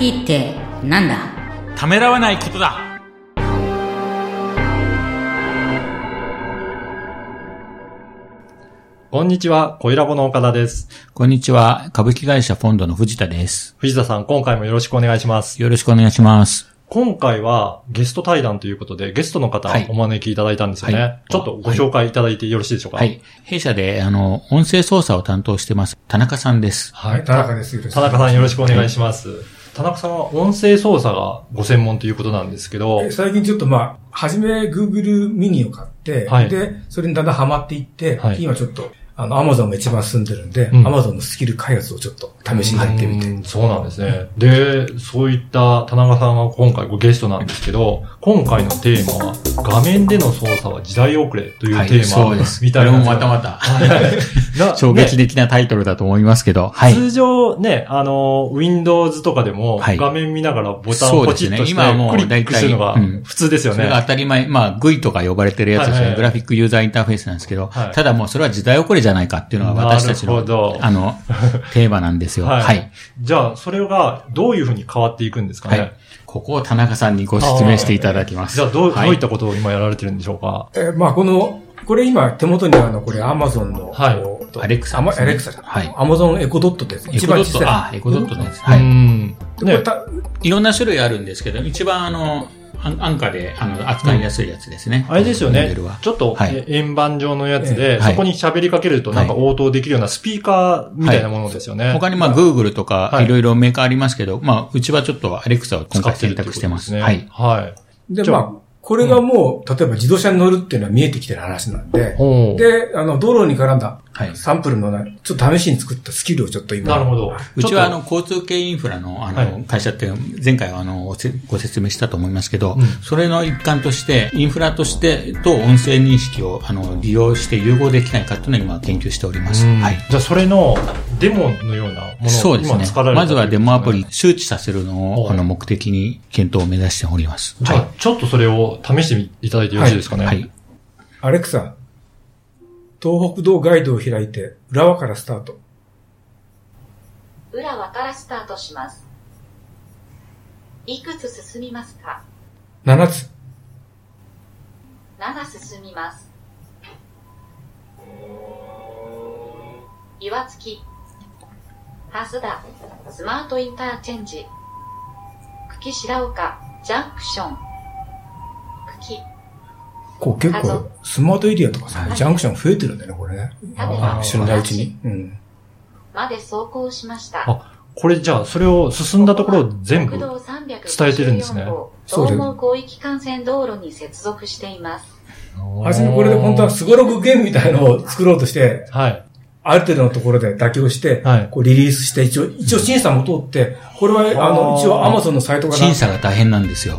IT ってなんだ？ためらわないことだこんにちは、小ラボの岡田です。こんにちは。株式会社フォンドの藤田です。藤田さん、今回もよろしくお願いします。よろしくお願いします。今回はゲスト対談ということで、ゲストの方はいお招きいただいたんですよね。はいちょっとご紹介いただいてよろしいでしょうか？はい。弊社で、あの、音声操作を担当してます、田中さんです。はい。田中です。田中さんよろしくお願いします。田中さんは音声操作がご専門ということなんですけどえ、最近ちょっとまあ、はじめ Google ミニを買って、はいで、それにだんだんハマっていって、はい今ちょっと、あの、Amazon が一番進んでるんで、うん Amazon のスキル開発をちょっと試しにやってみて。うんそうなんですね。で、そういった田中さんが今回ごゲストなんですけど、今回のテーマは、画面での操作は時代遅れというはい、テーマ、そうです。みたいなまたまた、な衝撃的なタイトルだと思いますけど、はい。通常ね、あの、Windows とかでも、はい画面見ながらボタンをポチッとして、今はもうクリックするのが普通ですよそれね。が当たり前、まあ、GUI とか呼ばれてるやつですよね。はいはいグラフィックユーザーインターフェースなんですけど、はいただもうそれは時代遅れじゃないかっていうのが私たちのあの、テーマなんですよ。はいはい。じゃあ、それがどういうふうに変わっていくんですかね。はい。ここを田中さんにご説明していただきます。じゃあどう、はいどういったことを今やられてるんでしょうか？えーまあ、この、これ今手元にあるの、これ Amazon の、はいアレクサねアレクサじゃない。はい Amazon エコドットってやつ。エコドット、一番小さいあ、エコドットです。はい。うん。ね。これたいろんな種類あるんですけど、一番あの、安安価で、あの、扱いやすいやつですね。あれですよね。ちょっと、はいえ円盤状のやつで、ええそこに喋りかけるとなんか応答できるようなスピーカーみたいなものですよね。他にまあ、Google とかは、いいろいろメーカーありますけど、まあ、うちはちょっとアレクサを今回選択してます。ね。はい。はい。で、まあ、これがもう、例えば自動車に乗るっていうのは見えてきてる話なんで、で、あの、道路に絡んだはいサンプルのな、ちょっと試しに作ったスキルをちょっと今。なるほど。うちはあの、交通系インフラの、あはいの、会社って、前回はあの、ご説明したと思いますけどうん、それの一環として、インフラとして、と音声認識を、あの、利用して融合できないかっていうのを今研究しております。うんはい。じゃあ、それのデモのようなものをそうですねまずはデモアプリ周知させるのを、はいあの、目的に検討を目指しております。とですね。じゃあ、ちょっとそれを試してみいただいてよろしいですかね。はい。アレクサ、東北道ガイドを開いて、浦和からスタート。浦和からスタートします。いくつ進みますか？7つ。?7 進みます。岩槻、蓮田、スマートインターチェンジ、久喜白岡、ジャンクション、こう結構、スマートエリアとかさ、はいジャンクション増えてるんだよね、これね。知らないうちに。うん。まで走行しました。あこれじゃあ、それを進んだところを全部国。道354伝えてるんですね号そうです東毛広域幹線道路に接続しています。はじめこれで本当はスゴログゲームみたいのを作ろうとして、はい。ある程度のところで妥協して、はい。こうリリースして、一応、一応審査も通って、これは、あの、一応 Amazon のサイトから。審査が大変なんですよ。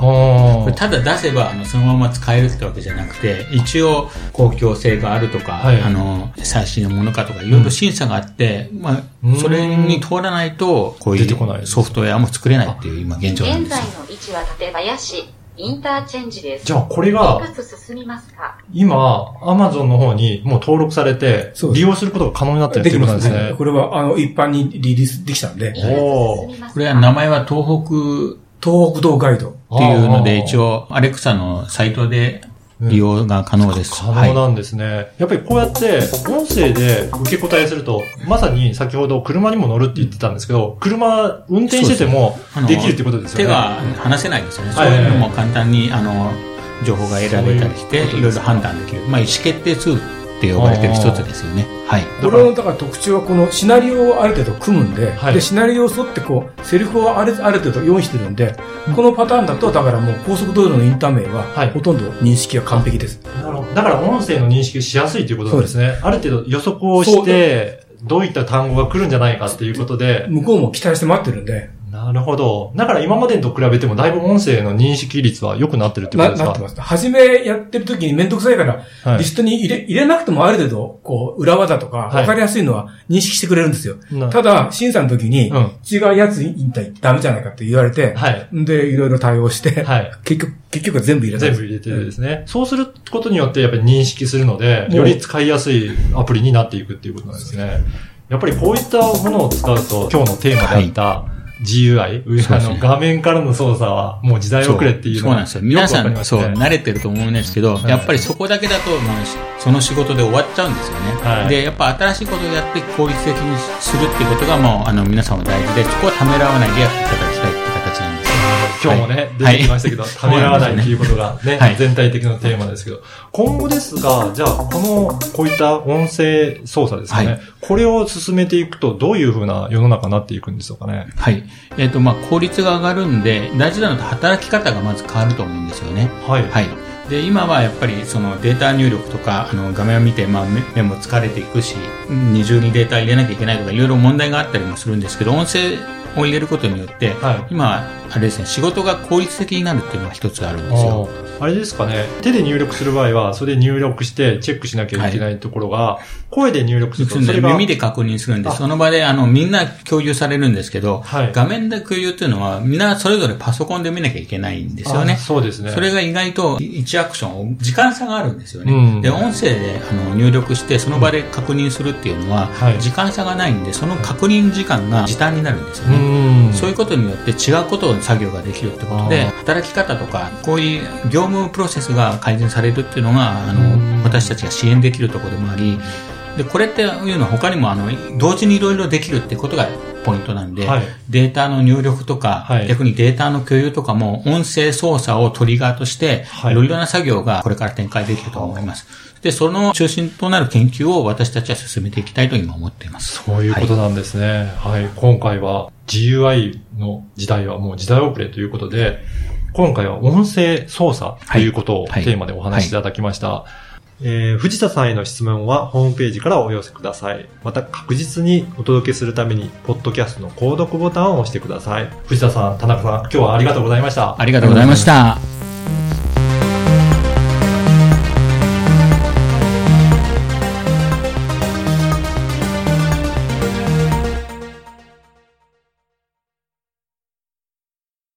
ただ出せばあのそのまま使えるってわけじゃなくて一応公共性があるとか、はい。あの最新のものかとかいろいろ審査があって、まうん。あ、それに通らないとこうい出てこないうソフトウェアも作れないっていう今現状なん現在ですよ。の位置は館林、インターチェンジです。じゃあ、これがい、くつ進みますか？今、アマゾンの方にもう登録されて利用することが可能になってるってことなんですね。ますね。これは、あの、一般にリリースできたんで、おこれは名前は東北東北道ガイド。っていうので一応アレクサのサイトで利用が可能です。可能なんですね。やっぱりこうやって、音声で受け答えすると、まさに先ほど車にも乗るって言ってたんですけど、車運転しててもできるってことですよね。手が離せないですよね。そうはいいうのも簡単に、あの、情報が得られたりして、いろいろ判断できる。まあ、意思決定ツールって呼ばれてる一つですよね。はい。これの、だから特徴はこのシナリオをある程度組むんで、はいで、シナリオを沿ってこう、セリフをあるある程度用意してるんで、このパターンだと、だからもう高速道路のインター名は、はいほとんど認識が完璧です。なるほどだから音声の認識しやすいということなんですね。ある程度予測をして、どういった単語が来るんじゃないかっていうことで、向こうも期待して待ってるんで、なるほど。だから今までと比べてもだいぶ音声の認識率は良くなってるってことですか？ななってます。初めやってる時にめんどくさいから、はいリストに入れ入れなくてもある程度、こう、裏技とか、はいわかりやすいのは認識してくれるんですよ。なただ、審査の時に、うん違うやつ引退ダメじゃないかって言われて、はい。で、いろいろ対応して、はい。結局、結局は全部入れたんです全部入れてですね。そうすることによってやっぱり認識するので、より使いやすいアプリになっていくっていうことなんですね。やっぱりこういったものを使うと、今日のテーマであった、GUI、上あの画面からの操作はもう時代遅れっていうのがそうなんですよ。皆さん、そう、ね慣れてると思うんですけど、はいやっぱりそこだけだと、まあ、その仕事で終わっちゃうんですよね。はいで、やっぱ新しいことをやって効率的にするっていうことが、もう、あの、皆さんも大事で、そこはためらわないでやっていただきたい。今日もね、はい出てきましたけど、ためらわないっていうことがね、はい全体的なテーマですけど、今後ですが、じゃあ、この、こういった音声操作ですかね、はいこれを進めていくと、どういうふうな世の中になっていくんでしょうかね。はい。えっ、と、まあ、効率が上がるんで、大事なのは働き方がまず変わると思うんですよね。はい。はい。で、今はやっぱりそのデータ入力とか、あの画面を見て、まあ目目も疲れていくし、二重にデータ入れなきゃいけないとか、いろいろ問題があったりもするんですけど、音声を入れることによって、はい今、あれですね、仕事が効率的になるっていうのが一つあるんですよ。あれですかね、手で入力する場合は、それで入力してチェックしなきゃいけないところが、声で入力すると、それが、耳で確認するんで、あその場であのみんな共有されるんですけど、はい画面で共有っていうのはみんなそれぞれパソコンで見なきゃいけないんですよあね。そうですね。それが意外と1アクション、時間差があるんですよね。うんで、音声であの入力してその場で確認するっていうのは、はい時間差がないんで、その確認時間が時短になるんですようね。ん。そういうことによって違うことを作業ができるってことで、あ働き方とか、こういう業務プロセスが改善されるっていうのが、あうん。の、私たちが支援できるところでもあり、で、これっていうのは他にもあの、同時にいろいろできるってことがポイントなんで、はいデータの入力とか、はい逆にデータの共有とかも音声操作をトリガーとして、はいいろいろな作業がこれから展開できると思います。で、その中心となる研究を私たちは進めていきたいと今思っています。そういうことなんですね。はい。今回は GUI の時代はもう時代遅れということで、今回は音声操作ということをはいテーマでお話しいただきました。えー藤田さんへの質問はホームページからお寄せください。また確実にお届けするために、ポッドキャストの購読ボタンを押してください。藤田さん、田中さん、今日はありがとうございました。ありがとうございました。